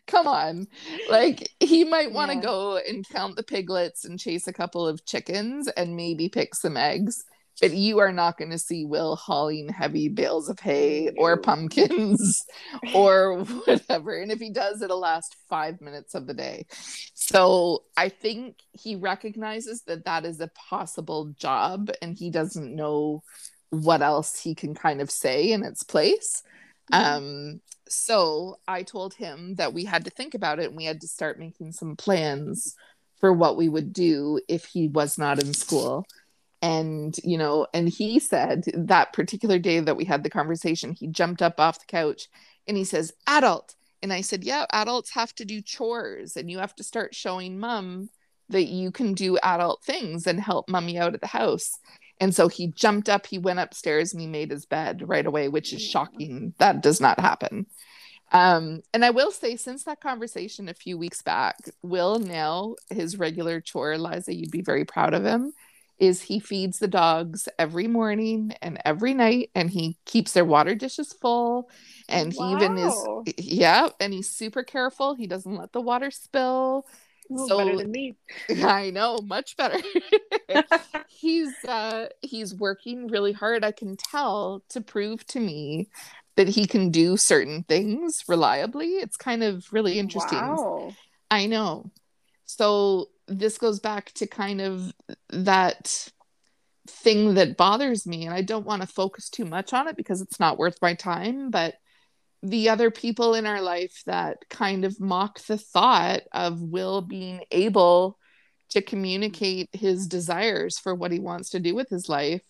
Come on. Like he might want to Yeah. go and count the piglets and chase a couple of chickens and maybe pick some eggs. But you are not going to see Will hauling heavy bales of hay or pumpkins [LAUGHS] or whatever. And if he does, it'll last five minutes of the day. So I think he recognizes that that is a possible job and he doesn't know what else he can kind of say in its place. Um, so I told him that we had to think about it and we had to start making some plans for what we would do if he was not in school. And, you know, and he said that particular day that we had the conversation, he jumped up off the couch and he says, Adult. And I said, Yeah, adults have to do chores and you have to start showing mom that you can do adult things and help mommy out at the house. And so he jumped up, he went upstairs and he made his bed right away, which is shocking. That does not happen. Um, and I will say, since that conversation a few weeks back, Will now, his regular chore, Liza, you'd be very proud of him, is he feeds the dogs every morning and every night, and he keeps their water dishes full. And he even is, yeah, and he's super careful. He doesn't let the water spill. So- better than me. [LAUGHS] I know, much better. [LAUGHS] he's uh he's working really hard i can tell to prove to me that he can do certain things reliably it's kind of really interesting Wow. i know so this goes back to kind of that thing that bothers me and i don't want to focus too much on it because it's not worth my time but the other people in our life that kind of mock the thought of will being able to communicate his desires for what he wants to do with his life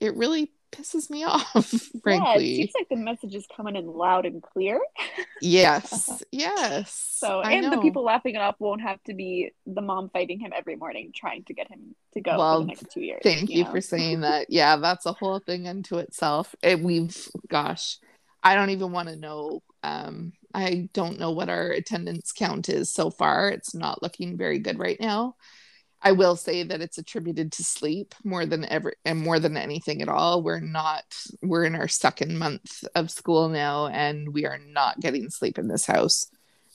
it really pisses me [LAUGHS] off frankly. Yeah, it seems like the message is coming in loud and clear. [LAUGHS] yes [LAUGHS] yes So, and the people laughing it off won't have to be the mom fighting him every morning, trying to get him to go Well, for the next two years. Thank you, know? for saying that. Yeah, that's a whole thing unto itself. It, we've, gosh, I don't even want to know. Um, I don't know what our attendance count is so far. It's not looking very good right now. I will say that it's attributed to sleep more than ever and more than anything at all. We're not, we're in our second month of school now and we are not getting sleep in this house,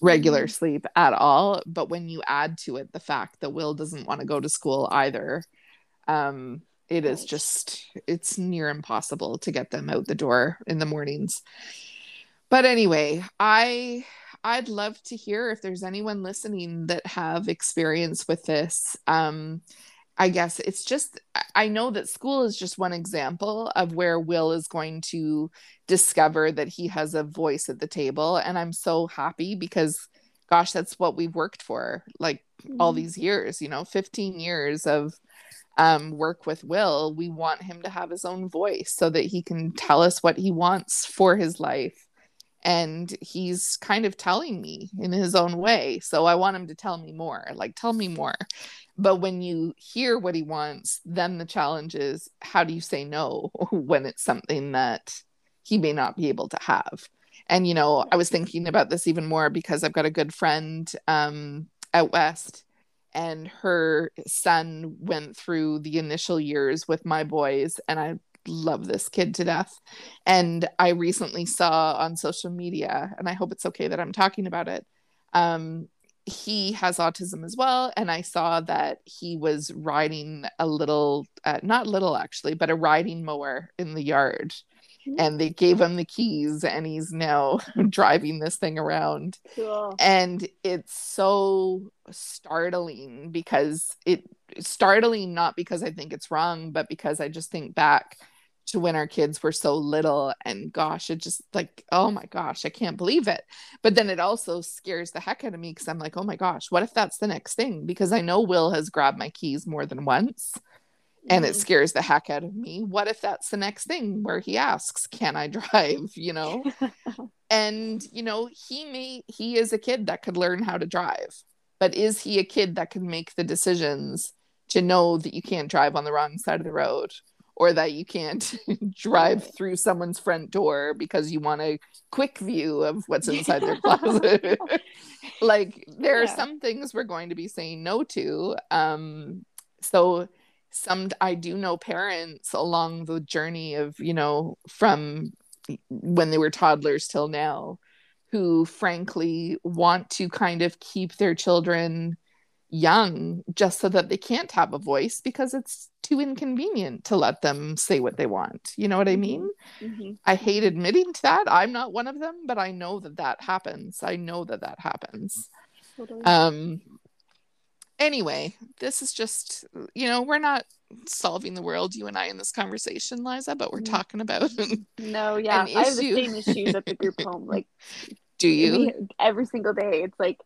regular Mhm. sleep at all. But when you add to it the fact that Will doesn't want to go to school either, um, it is just, it's near impossible to get them out the door in the mornings. But anyway, I I'd love to hear if there's anyone listening that have experience with this. Um, I guess it's just I- know that school is just one example of where Will is going to discover that he has a voice at the table, and I'm so happy because, gosh, that's what we've worked for like all Mhm. these years. You know, 15 years of um, work with Will. We want him to have his own voice so that he can tell us what he wants for his life and he's kind of telling me in his own way so i want him to tell me more like tell me more. But when you hear what he wants then the challenge is how do you say no [LAUGHS] when it's something that he may not be able to have? And you know i was thinking about this even more because i've got a good friend um out west and her son went through the initial years with my boys and i love this kid to death and I recently saw on social media, and I hope it's okay that I'm talking about it. Um, he has autism as well, and I saw that he was riding a little, uh, not little actually, but a riding mower in the yard. And they gave him the keys, and he's now [LAUGHS] driving this thing around Cool. and it's so startling because it startling not because i think it's wrong but because i just think back to when our kids were so little and gosh it just like oh my gosh i can't believe it. But then it also scares the heck out of me because i'm like oh my gosh what if that's the next thing? Because i know will has grabbed my keys more than once and it Mhm. scares the heck out of me. What if that's the next thing where he asks can i [LAUGHS] drive? you know? [LAUGHS] And you know he may he is a kid that could learn how to drive but is he a kid that can make the decisions to know that you can't drive on the wrong side of the road or that you can't [LAUGHS] drive through someone's front door because you want a quick view of what's inside their [LAUGHS] closet. [LAUGHS] Like there are some things we're going to be saying no to um so some i do know parents along the journey of you know from when they were toddlers till now who frankly want to kind of keep their children young just so that they can't have a voice because it's too inconvenient to let them say what they want you know what i mean Mhm. I hate admitting to that. I'm not one of them, but I know that that happens. I know that that happens. Totally. Um anyway, this is just you know, we're not solving the world you and I in this conversation, Liza, but we're Mhm. talking about [LAUGHS] no, yeah, I have the same issues at the group home. Like [LAUGHS] do you? every single day, it's like,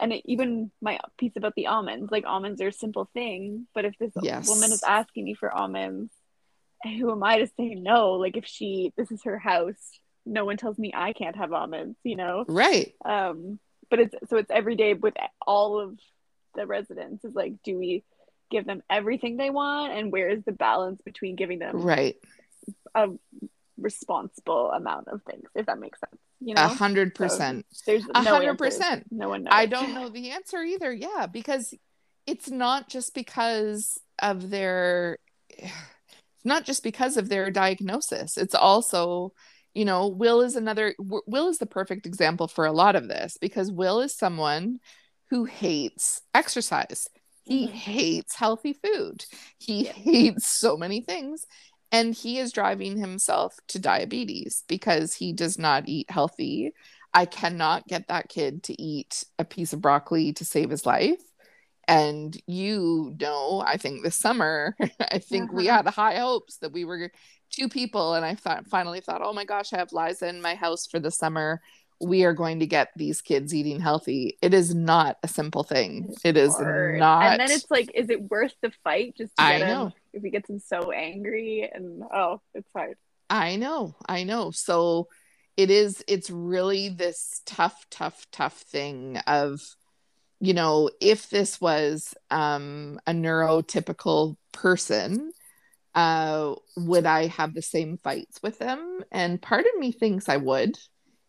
and it, even my piece about the almonds. Like almonds are a simple thing, but if this Yes. woman is asking me for almonds, who am I to say no? Like if she, this is her house. No one tells me I can't have almonds. You know. Right. um but it's so it's every day with all of the residents is like do we give them everything they want and where is the balance between giving them Right. a responsible amount of things if that makes sense you A hundred percent. there's A hundred percent no one knows I [LAUGHS] don't know the answer either. Yeah, because it's not just because of their it's not just because of their diagnosis. It's also, you know, Will is another Will is the perfect example for a lot of this because Will is someone who hates exercise. He Mhm. hates healthy food. He Yeah. hates so many things and he is driving himself to diabetes because he does not eat healthy. I cannot get that kid to eat a piece of broccoli to save his life. And you know, I think this summer, [LAUGHS] I think we Uh-huh. had high hopes that we were two people. And I thought, finally thought, oh my gosh, I have Liza in my house for the summer. We are going to get these kids eating healthy. It is not a simple thing. It is Hard. not. and then it's like is it worth the fight just to I get him know. if he gets him so angry and oh it's hard I know, I know. So it is, it's really this tough, tough, tough thing of, you know, if this was um, a neurotypical person, uh, would I have the same fights with them? And part of me thinks I would.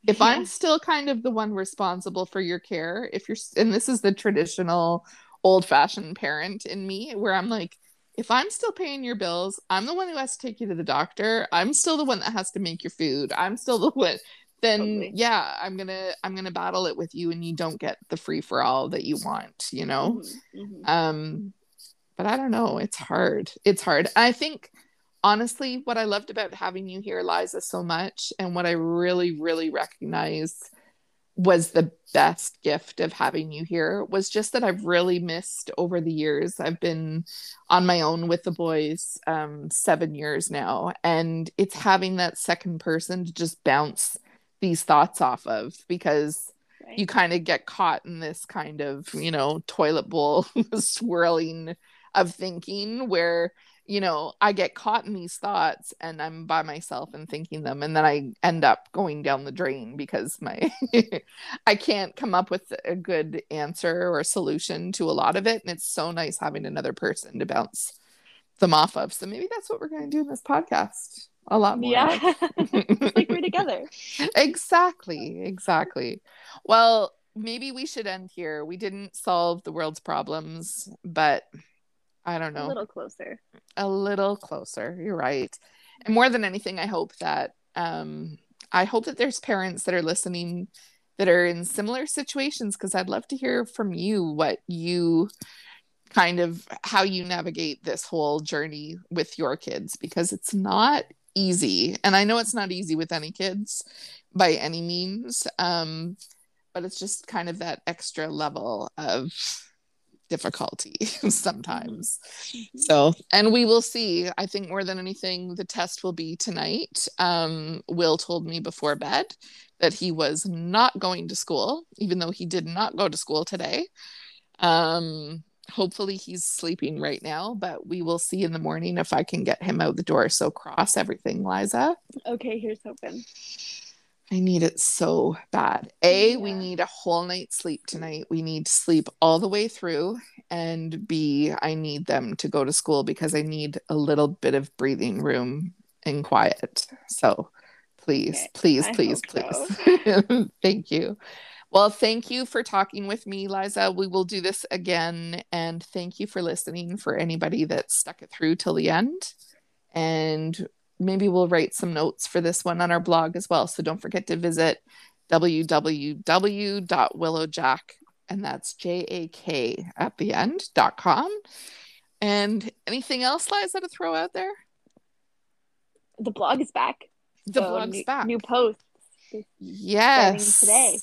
If I'm still kind of the one responsible for your care, if you're, and this is the traditional old fashioned parent in me where I'm like, if I'm still paying your bills, I'm the one who has to take you to the doctor. I'm still the one that has to make your food. I'm still the one [LAUGHS] then Totally. yeah, I'm going to I'm going to battle it with you and you don't get the free for all that you want, you know? Mhm, mhm. Um but I don't know, it's hard. It's hard. I think honestly what I loved about having you here Liza so much and what I really really recognize was the best gift of having you here was just that I've really missed over the years. I've been on my own with the boys um, seven years now, and it's having that second person to just bounce these thoughts off of because Right. you kind of get caught in this kind of you know toilet bowl [LAUGHS] swirling of thinking where you know i get caught in these thoughts and i'm by myself and thinking them and then i end up going down the drain because my [LAUGHS] i can't come up with a good answer or solution to a lot of it and it's so nice having another person to bounce them off of. So maybe that's what we're going to do in this podcast. A lot more. Yeah. [LAUGHS] [LAUGHS] it's like we're together. exactly exactly. Well maybe we should end here. We didn't solve the world's problems but i don't know. A little closer. a little closer you're right. And more than anything i hope that um i hope that there's parents that are listening that are in similar situations because i'd love to hear from you what you kind of how you navigate this whole journey with your kids because it's not easy. And i know it's not easy with any kids by any means um but it's just kind of that extra level of difficulty [LAUGHS] sometimes Mhm. so, and we will see. I think more than anything, the test will be tonight. Um, Will told me before bed that he was not going to school, even though he did not go to school today. Um, hopefully, he's sleeping right now, but we will see in the morning if I can get him out the door. So, cross everything, Liza. Okay, here's hoping. I need it so bad. A, we need a whole night's sleep tonight. We need to sleep all the way through. And B, I need them to go to school because I need a little bit of breathing room and quiet. So please, Okay, please, I please, please. [LAUGHS] thank you. Well, thank you for talking with me, Liza. We will do this again. And thank you for listening for anybody that stuck it through till the end. And maybe we'll write some notes for this one on our blog as well. So don't forget to visit www.willowjack, and that's J A K at the end dot com. And anything else, Liza, to throw out there? The blog is back. The So blog's new, back. New posts. Yes. today.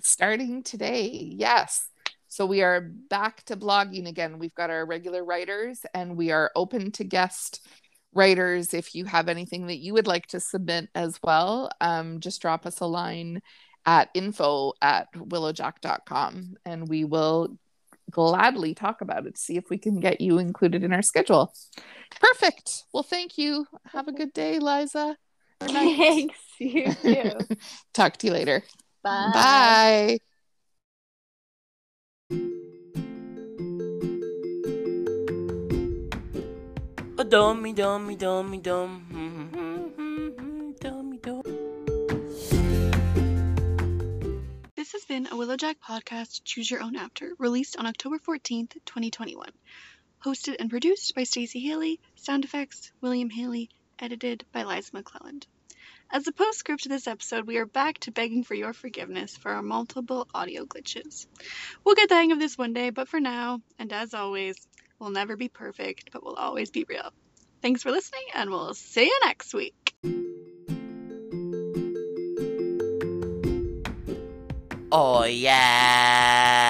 Starting today. Yes. So we are back to blogging again. We've got our regular writers and we are open to guest writers. If you have anything that you would like to submit as well, um, just drop us a line at info at willowjack.com and we will gladly talk about it, to see if we can get you included in our schedule. Perfect. Well, thank you. Have a good day, Liza. [LAUGHS] Thanks. You too. [LAUGHS] Talk to you later. Bye. Bye. Dummy, dummy, dummy, dum. Dummy, dum. This has been a Willowjack podcast Choose Your Own After, released on October 14th, 2021. Hosted and produced by Stacey Haley, sound effects William Haley, edited by Liza McClelland. As a postscript to this episode, we are back to begging for your forgiveness for our multiple audio glitches. We'll get the hang of this one day, but for now, and as always, we'll never be perfect, but we'll always be real. Thanks for listening, and we'll see you next week. Oh yeah.